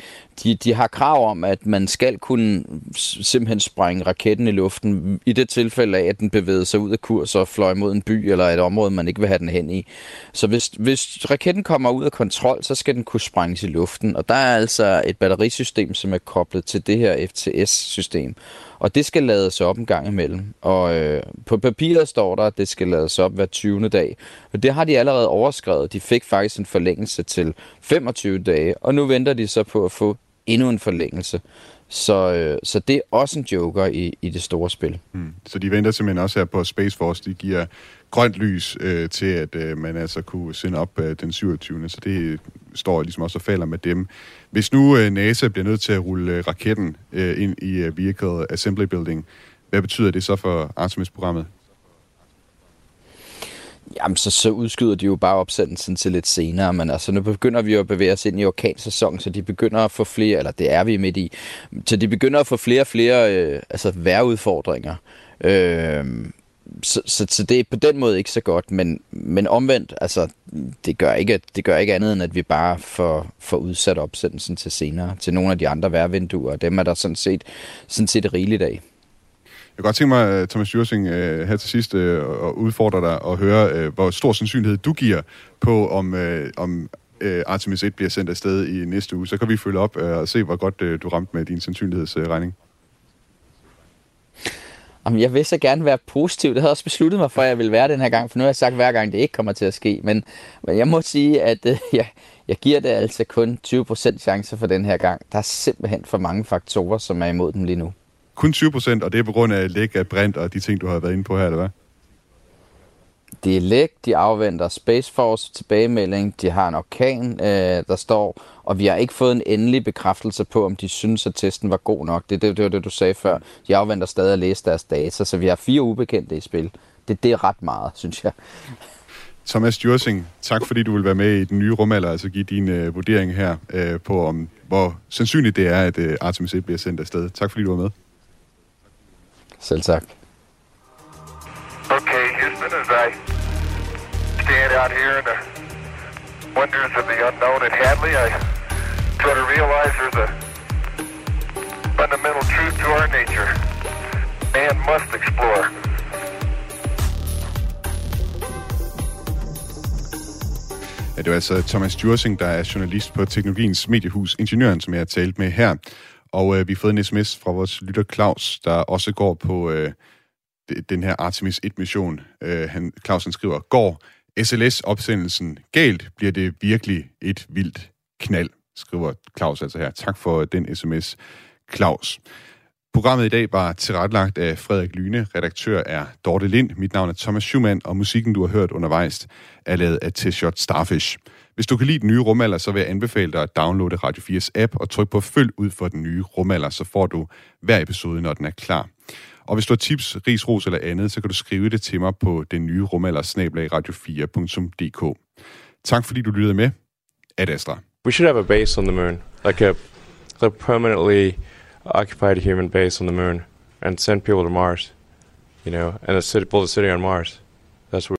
de, de har krav om, at man skal kunne simpelthen sprænge raketten i luften i det tilfælde af, at den bevæger sig ud af kurs og fløj mod en by eller et område, man ikke vil have den hen i. Så hvis, hvis raketten kommer ud af kontrol, så skal den kunne sprænges i luften. Og der er altså et batterisystem, som er koblet til det her FTS-system. Og det skal lades op en gang imellem. Og øh, på papiret står der, at det skal lades op hver 20. dag. Og det har de allerede overskrevet. De fik faktisk en forlængelse til 25 dage, og nu venter de så på at få endnu en forlængelse. Så, øh, så det er også en joker i, i det store spil. Mm. Så de venter simpelthen også her på Space Force. De giver grønt lys øh, til, at øh, man altså kunne sende op øh, den 27. Så det står ligesom også og falder med dem. Hvis nu øh, NASA bliver nødt til at rulle øh, raketten øh, ind i øh, Vehicle Assembly Building, hvad betyder det så for Artemis-programmet? Jamen, så, så udskyder de jo bare opsendelsen til lidt senere, men altså nu begynder vi jo at bevæge os ind i orkansæsonen, så de begynder at få flere, eller det er vi midt i, så de begynder at få flere og flere øh, altså vejrudfordringer. Øh, så, så, så det er på den måde ikke så godt, men, men omvendt, altså, det gør, ikke, det gør ikke andet, end at vi bare får, får udsat opsendelsen til senere, til nogle af de andre vejrvinduer, dem er der sådan set, sådan set rigeligt af. Jeg kan godt tænke mig, øh, Thomas Jørsing, øh, her til sidst øh, at udfordre dig og høre, øh, hvor stor sandsynlighed du giver på, om, øh, om Artemis 1 bliver sendt afsted i næste uge. Så kan vi følge op og se, hvor godt du ramte med din sandsynlighedsregning. Jamen, jeg vil så gerne være positiv. Det havde jeg også besluttet mig for, at jeg vil være den her gang, for nu har jeg sagt hver gang, det ikke kommer til at ske. Men, men jeg må sige, at øh, jeg, jeg giver det altså kun 20% chance for den her gang. Der er simpelthen for mange faktorer, som er imod dem lige nu. Kun 20%, og det er på grund af læg af brint og de ting, du har været inde på her, eller hvad? Det er læk, de afventer Space Force tilbagemelding, de har en orkan, øh, der står, og vi har ikke fået en endelig bekræftelse på, om de synes, at testen var god nok. Det, det, det var det, du sagde før. De afventer stadig at læse deres data, så vi har fire ubekendte i spil. det, det er ret meget, synes jeg. Thomas Jursing, tak fordi du vil være med i den nye rumalder, altså give din øh, vurdering her øh, på, om hvor sandsynligt det er, at øh, Artemis 1 bliver sendt afsted. Tak fordi du var med. Selv tak. Okay, Houston, as I stand out here in the wonders of the unknown at Hadley, I try to realize there's a fundamental truth to our nature. Man must explore. Ja, det var altså Thomas Jursing, der er journalist på Teknologiens Mediehus Ingeniøren, som jeg har talt med her. Og øh, vi har fået en sms fra vores lytter Claus, der også går på øh, den her Artemis 1-mission. Øh, han, Claus han skriver, går SLS-opsendelsen galt, bliver det virkelig et vildt knald, skriver Claus altså her. Tak for den sms, Claus. Programmet i dag var tilrettelagt af Frederik Lyne. Redaktør er Dorte Lind. Mit navn er Thomas Schumann, og musikken, du har hørt undervejs, er lavet af T-Shot Starfish. Hvis du kan lide den nye rumalder, så vil jeg anbefale dig at downloade Radio 4's app og trykke på følg ud for den nye rumalder, så får du hver episode, når den er klar. Og hvis du har tips, ris, ros eller andet, så kan du skrive det til mig på den nye rumalder radio4.dk. Tak fordi du lyttede med. Ad Astra. We should have a base on the moon, like a, a permanently occupied human base on the moon, and send people to Mars, you know, and a city, build a city on Mars. That's what